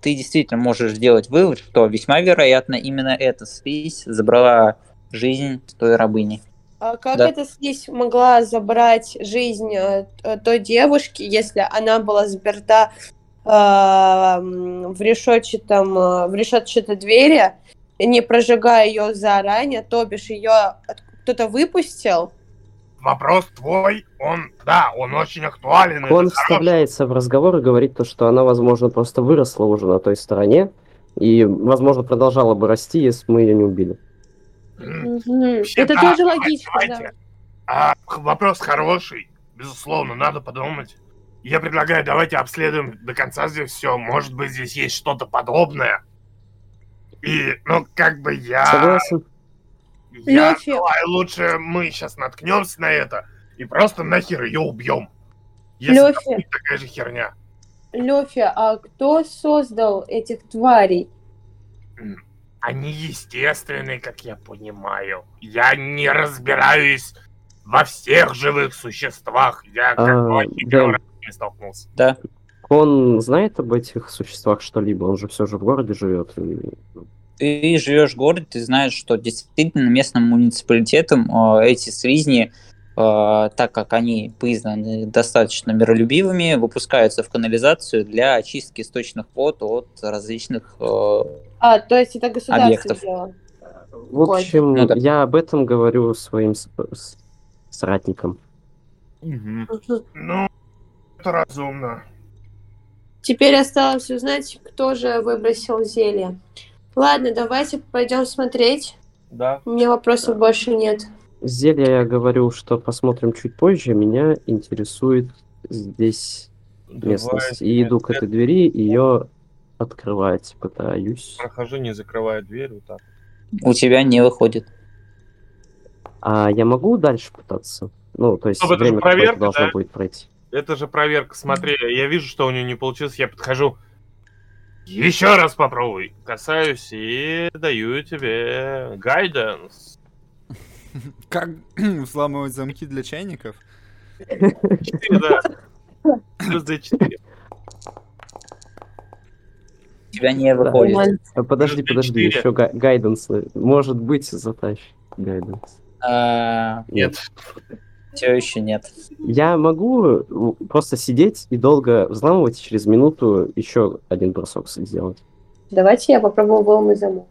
Ты действительно можешь сделать вывод, что весьма вероятно именно эта слизь забрала жизнь той рабыни. А как Да. эта слизь могла забрать жизнь э, той девушки, если она была заперта э, м, в решетчатом, э, в решетчатой двери, не прожигая ее заранее, то бишь ее кто-то выпустил? Вопрос твой, он, да, он очень актуален. Он вставляется в разговор и говорит то, что она, возможно, просто выросла уже на той стороне и, возможно, продолжала бы расти, если бы мы ее не убили. Это да, тоже логично, давайте. да. А, вопрос хороший, безусловно, надо подумать. Я предлагаю, давайте обследуем до конца здесь все. Может быть, здесь есть что-то подобное. И, ну, как бы я... Согласен? Я Лёфи. желаю, лучше мы сейчас наткнемся на это и просто нахер ее убьем. Если Лёфи. там будет такая же херня. Лёфи, а кто создал этих тварей? Они естественные, как я понимаю. Я не разбираюсь во всех живых существах. Я как А, первый раз с ними столкнулся. Да. Он знает об этих существах что-либо? Он же все же в городе живет. и- Ты живешь в городе, ты знаешь, что действительно местным муниципалитетом э, эти слизни, э, так как они признаны достаточно миролюбивыми, выпускаются в канализацию для очистки источных вод от различных... э, А, то есть это государство Объектов. дело. В общем, Ну да. я об этом говорю своим с- с- соратникам. Мгм. Ну, это разумно. Теперь осталось узнать, кто же выбросил зелье. Ладно, давайте пойдем смотреть. Да. У меня вопросов больше нет. Зелье я говорю, что посмотрим чуть позже. Меня интересует здесь местность. И иду к этой двери, ее открывать пытаюсь. Прохожу, не закрывая дверь, вот так. У тебя не выходит. А я могу дальше пытаться? Ну, то есть Ну, это же время проверка, должно да? будет пройти. Это же проверка, смотри, я вижу, что у нее не получилось, я подхожу. Еще раз попробуй. Касаюсь и даю тебе гайденс. Как взламывать замки для чайников? Четыре, да. Плюс D4. Тебя не выходит. Нормально. А, Подожди, подожди, D4. еще гайденс. Может быть, затащит гайденс. А, Нет. все еще нет. Я могу просто сидеть и долго взламывать, и через минуту еще один бросок сделать. Давайте я попробую выломать замок.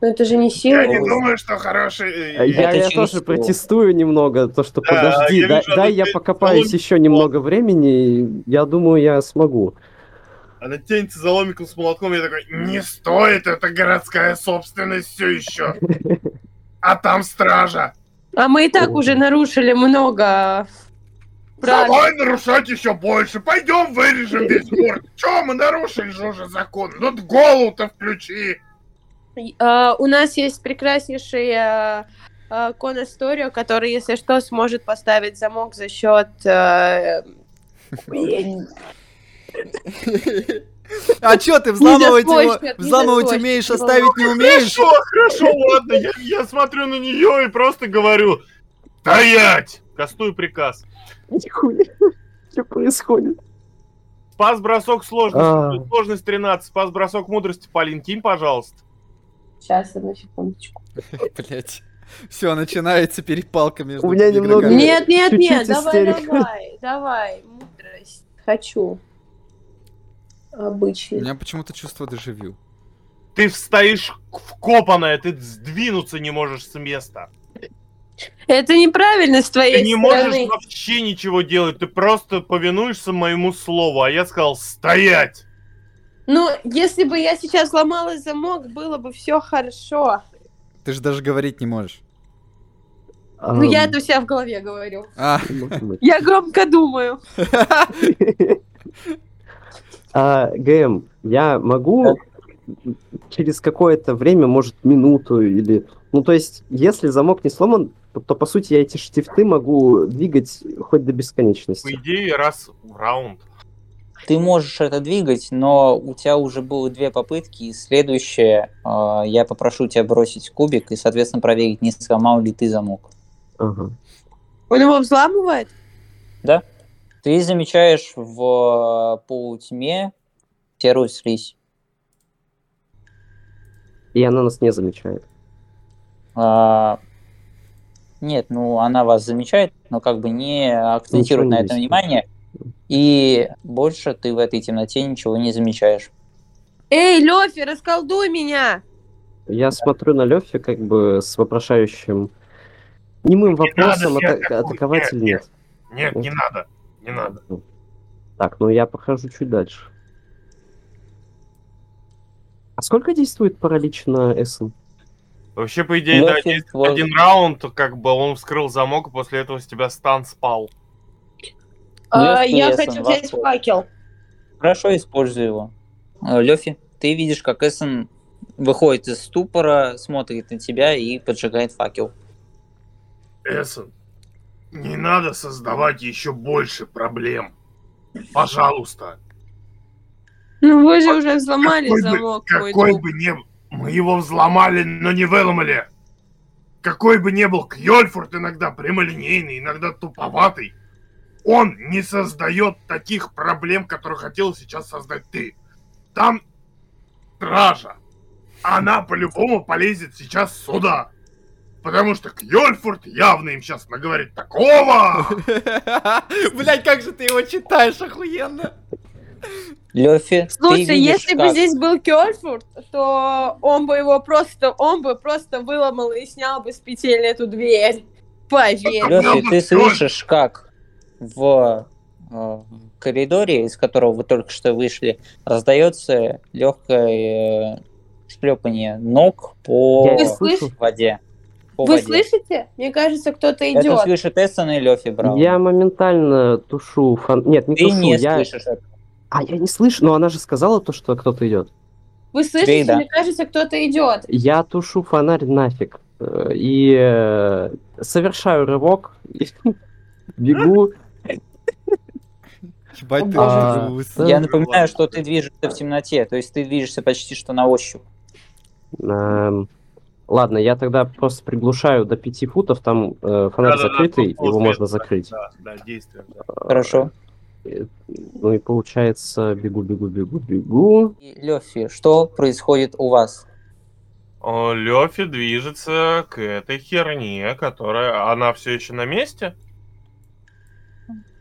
Но это же не сила. Я не думаю, что хороший... А Я, Это я тоже силу. протестую немного, то что Да, подожди, я дай, вижу, дай я покопаюсь полом- еще немного времени, я думаю, я смогу. Она тянется за ломиком с молотком, я такой, не стоит, это городская собственность все еще. А там стража. А мы и так уже нарушили много правил. Давай нарушать еще больше. Пойдем вырежем весь город. Че мы нарушили же уже закон? Ну голову-то включи. А, У нас есть прекраснейший а, а, Кон Историо, который, если что, сможет поставить замок за счет... А чё, ты взламывать его, взламывать умеешь, оставить не умеешь? Хорошо, хорошо, ладно. Я, я смотрю на нее и просто говорю. Стоять! Кастую приказ. Нихуя, что происходит? Спас бросок сложность. А. Сложность 13. Спас бросок мудрости. Полин, кинь, пожалуйста. Сейчас, одну секундочку. Блять. Все, начинается перепалка между У меня немного-. Нет, нет, нет, давай, давай, давай, мудрость. Хочу. У Обычно. меня почему-то чувство дежавю. Ты стоишь вкопанная, ты сдвинуться не можешь с места. Это неправильно с твоей Ты не стороны. можешь вообще ничего делать, ты просто повинуешься моему слову, а я сказал стоять. Ну, если бы я сейчас ломала замок, было бы все хорошо. Ты же даже говорить не можешь. Ну, я это у себя в голове говорю. А, Я громко думаю. А, ГМ, я могу через какое-то время, может, минуту или... Ну, то есть, если замок не сломан, то, то, по сути, я эти штифты могу двигать хоть до По бесконечности. идее, раз в раунд. Ты можешь это двигать, но у тебя уже было две попытки, и следующее, э, я попрошу тебя бросить кубик и, соответственно, проверить, не сломал ли ты замок. Ага. Он его взламывает? Да? Ты замечаешь в э, полутьме серую слизь. И она нас не замечает. А, Нет, ну она вас замечает, но как бы не акцентирует Ничего на не этом видит. внимание. И больше ты в этой темноте ничего не замечаешь. Эй, Лёфи, расколдуй меня! Я смотрю на Лёфи как бы с вопрошающим немым вопросом, надо, ата- атаковать или нет. Нет, не надо, не надо. Так, ну я прохожу чуть дальше. А сколько действует паралич на СН? Вообще, по идее, да, есть твой- один раунд, как бы он вскрыл замок, и после этого с тебя стан спал. А, Лёфи, я Эссен, хочу взять факел. Хорошо, используй его. Лёфи, ты видишь, как Эссен выходит из ступора, смотрит на тебя и поджигает факел. Эссен, не надо создавать еще больше проблем. Пожалуйста. Ну вы же уже взломали Какой бы- замок, мой Какой друг. бы был... Мы его взломали, но не выломали. Какой бы ни был Кьольфорд иногда прямолинейный, иногда туповатый, он не создает таких проблем, которые хотел сейчас создать ты. Там стража. Она по-любому полезет сейчас сюда. Потому что Кьольфорд явно им сейчас наговорит такого. Блять, как же ты его читаешь, охуенно. Лёфи, ты Слушай, видишь, если бы как- здесь был Кёрфорд, то он бы его просто, он бы просто выломал и снял бы с петель эту дверь. Поверь. Лёфи, ты слышишь, как в э, коридоре, из которого вы только что вышли, раздается легкое шлепание ног по воде. По Вы воде. слышите? Мне кажется, кто-то Это идет. слышит Эссон и Лёфи Браун. Я моментально тушу фон... Нет, не Ты тушу, не я... слышишь это. А, я не слышу, но она же сказала то, что кто-то идет. Вы слышите? да. Мне кажется, кто-то идет. Я тушу фонарь нафиг. э, И э, совершаю рывок. Бегу. Ебать ты А. Я напоминаю, что ты движешься в темноте, то есть ты движешься почти что на ощупь. Ладно, я тогда просто приглушаю до 5 футов, там э, фонарь Да-да-да, закрытый, тут его свет, можно да, закрыть. Да, да, действуем. да. Хорошо. Э, Ну и получается, бегу, бегу, бегу, бегу. Лёфи, что происходит у вас? Лёфи движется к этой херне, которая... Она все еще на месте?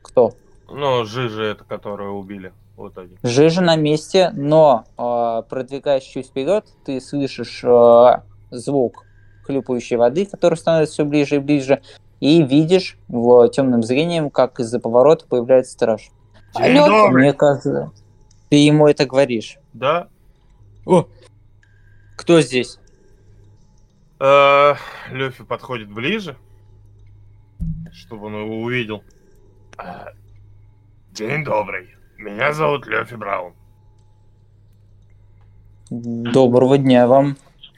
Кто? Ну, Жижа это, которую убили. Вот они. Жижа на месте, но э, продвигаясь чуть вперед, ты слышишь э, звук хлюпающей воды, который становится все ближе и ближе, и видишь в темным зрением, как из-за поворота появляется страж. День добрый. Мне кажется, ты ему это говоришь. Да. О, кто здесь? Э, Лёфи подходит ближе, чтобы он его увидел. Э, День добрый. Меня зовут Лёфи Браун. Доброго дня вам.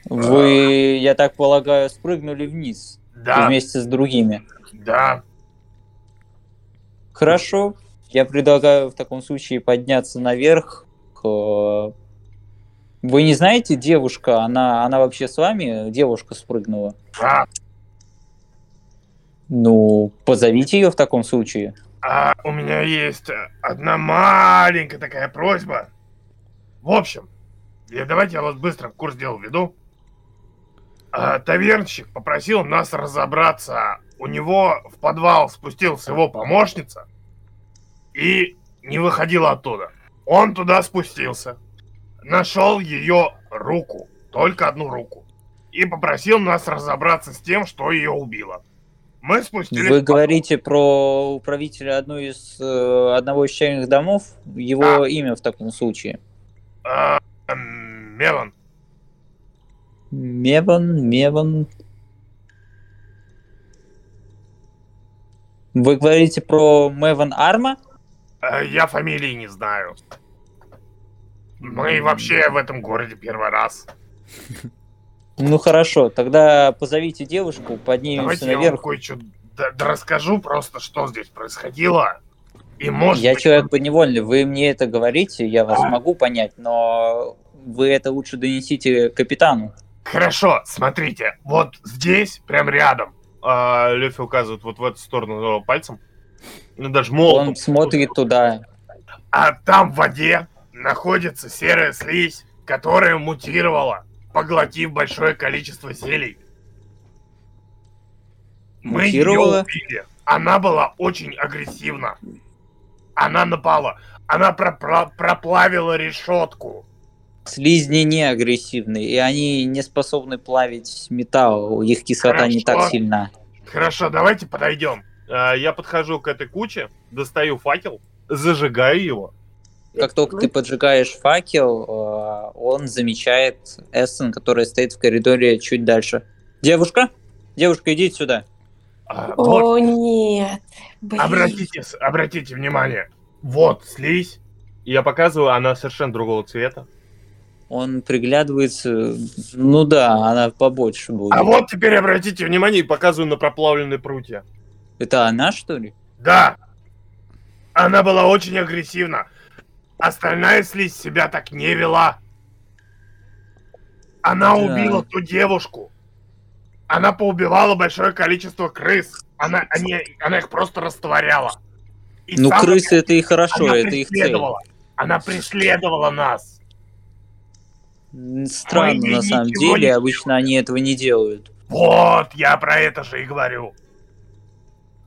Вы, я так полагаю, спрыгнули вниз Да, вместе с другими. да. Хорошо. Я предлагаю в таком случае подняться наверх. к- Вы не знаете, девушка, она, она вообще с вами? Девушка спрыгнула. да. Ну, позовите ее в таком случае. А у меня есть э, одна маленькая такая просьба. В общем, я, давайте я вас быстро в курс дела веду. А, тавернщик попросил нас разобраться. У него в подвал спустилась его помощница и не выходила оттуда. Он туда спустился, нашел ее руку, только одну руку, и попросил нас разобраться с тем, что ее убило. Мы спустились... Вы говорите про управителя одной из, э, одного из чайных домов. Его Да. имя в таком случае. А, Мелан, Меван, Меван. Вы говорите про Меван Арма? э, я фамилии не знаю. Мы вообще в этом городе первый раз. Ну хорошо, тогда позовите девушку, поднимемся Давайте я вам наверх. кое-что д- да расскажу просто, что здесь происходило. И может Я быть, человек подневольный, вы мне это говорите, я вас могу понять, но вы это лучше донесите капитану. Хорошо, смотрите, вот здесь, прям рядом. А, Лёфи указывает вот в эту сторону пальцем. Ну, даже молотом. Он смотрит туда. А там в воде находится серая слизь, которая мутировала, поглотив большое количество зелий. Мы ее Мутировала? убили. Она была очень агрессивна. Она напала. Она пропра- проплавила решетку. Слизни не агрессивны, и они не способны плавить металл, их кислота не так Хорошо. сильна. Хорошо, давайте подойдем. А, Я подхожу к этой куче, достаю факел, зажигаю его. Как только ты поджигаешь факел, э, он замечает Эссен, которая стоит в коридоре чуть дальше. Девушка? Девушка, идите сюда. А, Вот, О, нет. Блин. обратите, обратите внимание. Вот слизь. Я показываю, она совершенно другого цвета. Он приглядывается. Ну да, она побольше будет. А вот теперь обратите внимание и показываю на проплавленные прутья. Это она, что ли? Да, она была очень агрессивна. Остальная слизь себя так не вела. Она Да. убила ту девушку. Она поубивала большое количество крыс. Она, они, она их просто растворяла. И ну, крысы это и хорошо, она это их цель. Она преследовала нас. Странно, Мы на самом деле, обычно они этого не делают. Вот, я про это же и говорю.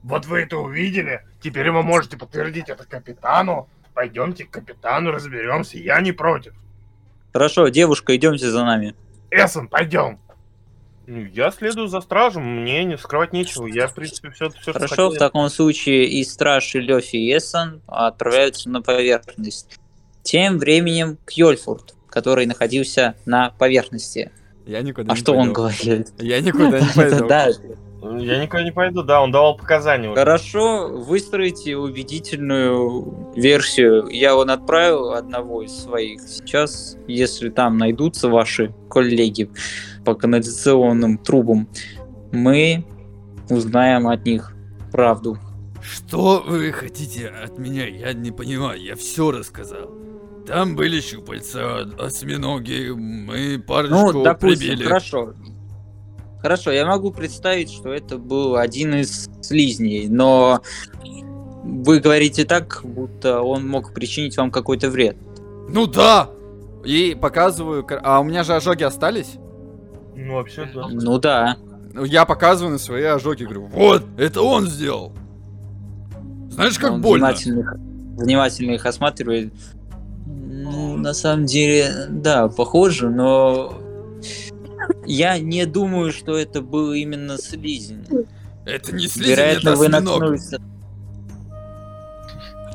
Вот вы это увидели. Теперь вы можете подтвердить это капитану. Пойдемте к капитану, разберемся. Я не против. Хорошо, девушка, идемте за нами. Эссен, пойдем. Ну, Я следую за стражем, мне не скрывать нечего. Я, в принципе, все, все Хорошо, в таком случае и Страж, и Лёфи, и Эссон отправляются на поверхность. Тем временем Кьольфурт, который находился на поверхности. Я никуда А не что он пойду. говорит? Я никуда не пойду. Да, Я никуда не пойду, да, он давал показания. Хорошо, выстроите убедительную версию. Я вон отправил одного из своих. Сейчас, если там найдутся ваши коллеги по канализационным трубам, мы узнаем от них правду. Что вы хотите от меня? Я не понимаю, я все рассказал. Там были щупальца, осьминоги, мы парочку Ну, допустим, прибили. хорошо. Хорошо, я могу представить, что это был один из слизней, но вы говорите так, будто он мог причинить вам какой-то вред. Ну да! И показываю... А у меня же ожоги остались? Ну, вообще, да. Ну да. Ну, Я показываю на свои ожоги, говорю, вот, это он сделал. Знаешь, как Он больно? Внимательно, их- внимательно их осматривает. Ну, на самом деле, да, похоже, но я не думаю, что это был именно слизень. Это не слизень, Вероятно, это вы осьминог. наткнулись.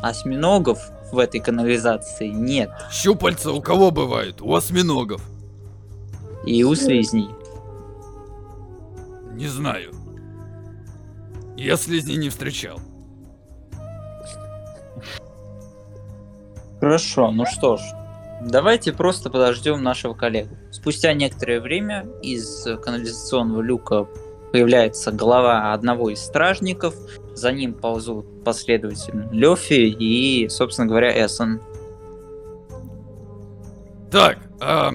Осьминогов в этой канализации нет. Щупальца у кого бывают? У осьминогов. И у слизней. Не знаю. Я слизней не встречал. Хорошо, ну что ж. Давайте просто подождем нашего коллегу. Спустя некоторое время из канализационного люка появляется голова одного из стражников. За ним ползут последовательно Лёфи и, собственно говоря, Эссон. Так, а,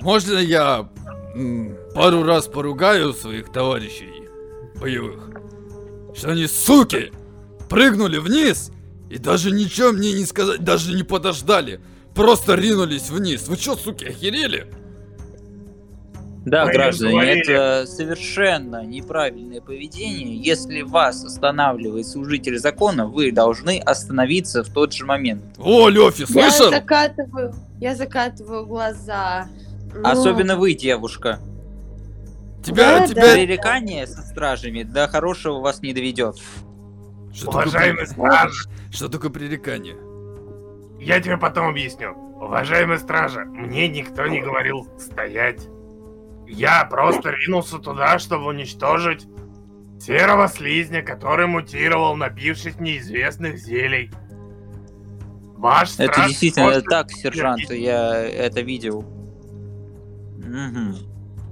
можно я пару раз поругаю своих товарищей боевых? Что они, суки, прыгнули вниз и даже ничего мне не сказать, даже не подождали. Просто ринулись вниз. Вы чё, суки, охерели? Да, Мы граждане, это совершенно неправильное поведение. Если вас останавливает служитель закона, вы должны остановиться в тот же момент. О, Лёфи, Я слышал? закатываю, я закатываю глаза. Ну, Особенно вы, девушка. Тебя, Да, тебя... да. Пререкание со стражами до хорошего вас не доведет. Что такое, Уважаемый при- страж, что такое пререкание? я тебе потом объясню. Уважаемый стража, мне никто не говорил стоять. Я просто ринулся туда, чтобы уничтожить серого слизня, который мутировал, напившись неизвестных зелий. Ваш Это страж действительно может так, сержант, я это видел. Мгм.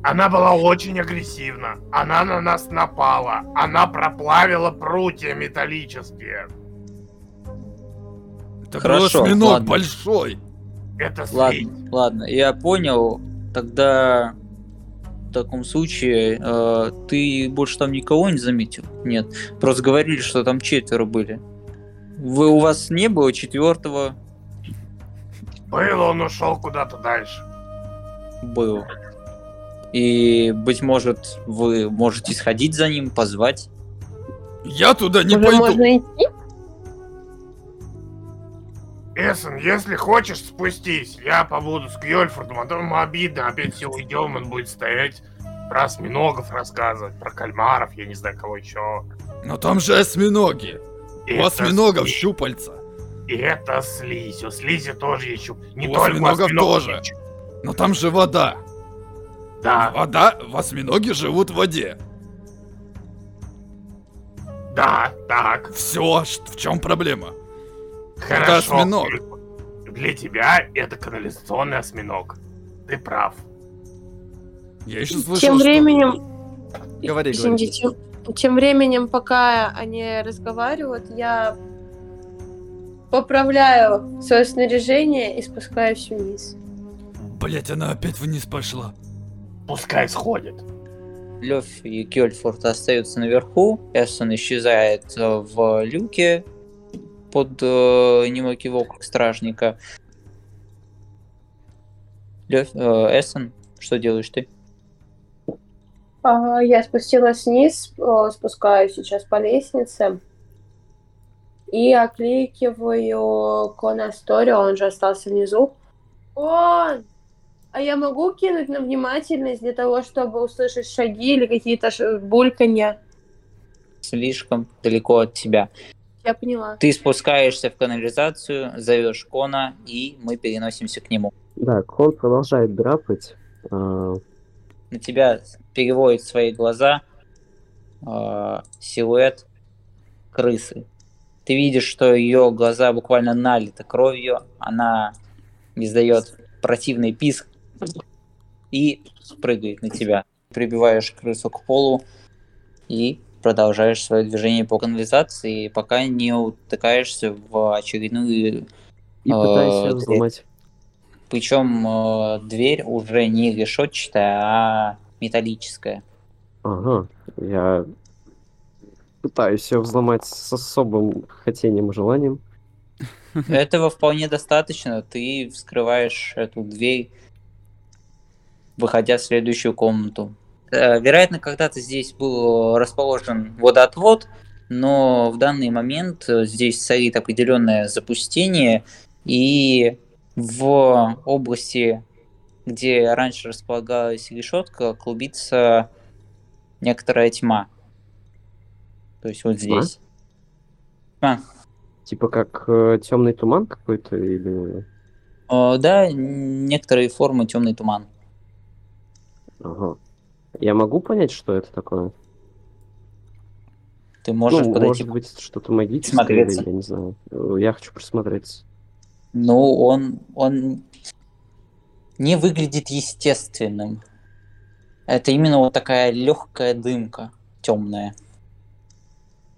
Она была очень агрессивна. Она на нас напала. Она проплавила прутья металлические. Это Хорошо, был ладно. большой. Это слизь. Ладно, ладно, я понял. Тогда в таком случае э, ты больше там никого не заметил? Нет. Просто говорили, что там четверо были. Вы у вас не было четвертого? Был, он ушел куда-то дальше. Был. И, быть может, вы можете сходить за ним, позвать. Я туда не Уже пойду. можно идти? Эссен, если хочешь, спустись. Я побуду с Кьольфордом, а то ему обидно. Опять все уйдем, он будет стоять про осьминогов рассказывать, про кальмаров, я не знаю, кого еще. Но там же осьминоги. У осьминогов щупальца. И это слизь. У слизи тоже есть щуп. Не У только осьминогов осьминогов тоже. есть. Но там же вода. Да, Вода, в осьминоги живут в воде. да, так. Все, в чем проблема? Хорошо. осьминог. Для тебя это канализационный осьминог. Ты прав. Я еще слышал, Тем что- временем, Говори, извините, говори. тем, тем временем, пока они разговаривают, я поправляю свое снаряжение и спускаюсь вниз. Блять, она опять вниз пошла. Пускай сходит. Лёф и Кёльфорд остаются наверху, Эссон исчезает э, в люке под э, немой кивок стражника. Лёф, э, Эссон, что делаешь ты? А, Я спустилась вниз, о, спускаюсь сейчас по лестнице и окликиваю Кона Сторио, он же остался внизу. Он! А я могу кинуть на внимательность для того, чтобы услышать шаги или какие-то ш- бульканья? Слишком далеко от тебя. Я поняла. Ты спускаешься в канализацию, зовешь Кона, и мы переносимся к нему. Да, Кон продолжает драпать. а, На тебя переводит свои глаза э, силуэт крысы. Ты видишь, что ее глаза буквально налиты кровью, она издает противный писк и прыгает на тебя. Прибиваешь крысу к полу и продолжаешь свое движение по канализации, пока не утыкаешься в очередную И пытаюсь ее дверь. взломать. Причем э, дверь уже не решетчатая, а металлическая. Ага, я пытаюсь ее взломать с особым хотением и желанием. Этого вполне достаточно. Ты вскрываешь эту дверь, выходя в следующую комнату. Э, Вероятно, когда-то здесь был расположен водоотвод, но в данный момент э, здесь царит определенное запустение, и в области, где раньше располагалась решетка, клубится некоторая тьма. То есть вот Тьма? здесь. Тьма. Типа как темный туман какой-то или... Э, Да, некоторые формы темный туман. Ага. Я могу понять, что это такое? Ты можешь ну, подойти. может быть, что-то магическое, Смотреться. я не знаю. Я хочу присмотреться. Ну, он, он не выглядит естественным. Это именно вот такая легкая дымка темная.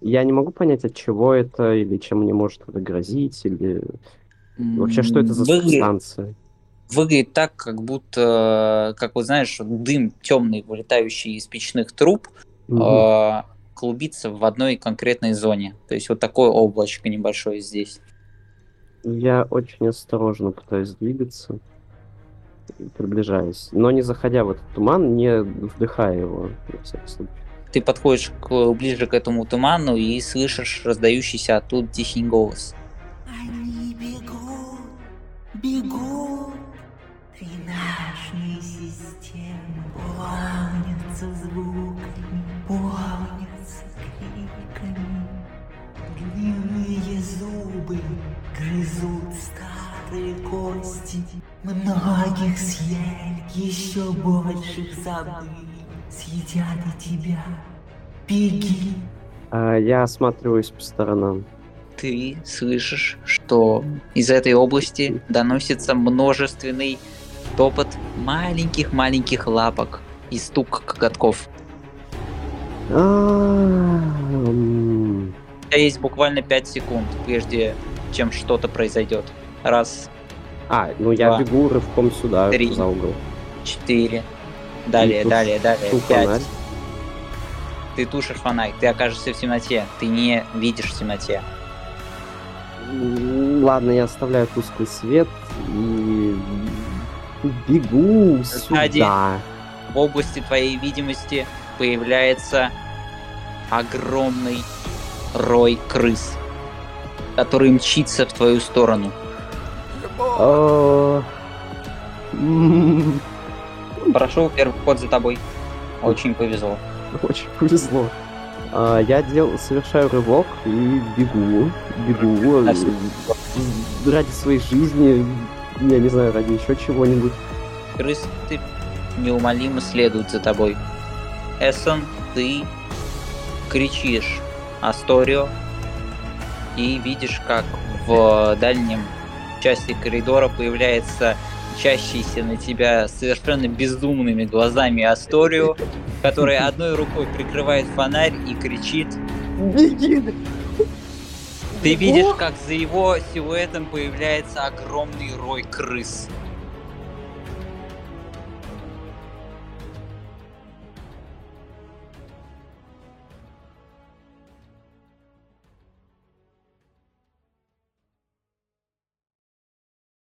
Я не могу понять, от чего это, или чем мне может это грозить, или... Вообще, что это за Выглядит- субстанция? Выглядит так, как будто, как вот знаешь, дым темный, вылетающий из печных труб, Мгм. э, клубится в одной конкретной зоне. То есть вот такое облачко небольшое здесь. Я очень осторожно пытаюсь двигаться, и приближаюсь, но не заходя в этот туман, не вдыхая его, на всякий случай. Ты подходишь к- ближе к этому туману и слышишь раздающийся оттуда тихий голос. Они бегут, бегут. Многих съели, еще больших забыли. Съедят и тебя. Беги. А я осматриваюсь по сторонам. ты слышишь, что из этой области доносится множественный топот маленьких-маленьких лапок и стук коготков. А, У тебя есть буквально 5 секунд, прежде чем что-то произойдет. Раз, А, ну я Два. бегу рывком сюда, Три. за угол. четыре, далее, далее, далее, пять. фонарь. Ты тушишь фонарь, ты окажешься в темноте, ты не видишь в темноте. Ладно, я оставляю тусклый свет и бегу Сзади. сюда. В области твоей видимости появляется огромный рой крыс, который мчится в твою сторону. Прошу, первый ход за тобой. Очень повезло. Очень повезло. А, Я дел... совершаю рывок и бегу, бегу э, ради своей жизни, я не знаю, ради еще чего-нибудь. Крысы неумолимо следуют за тобой. Эссон, ты кричишь Асторио и видишь, как в дальнем части коридора появляется мчащийся на тебя совершенно безумными глазами Асторио, который одной рукой прикрывает фонарь и кричит. Беги! Ты видишь, как за его силуэтом появляется огромный рой крыс.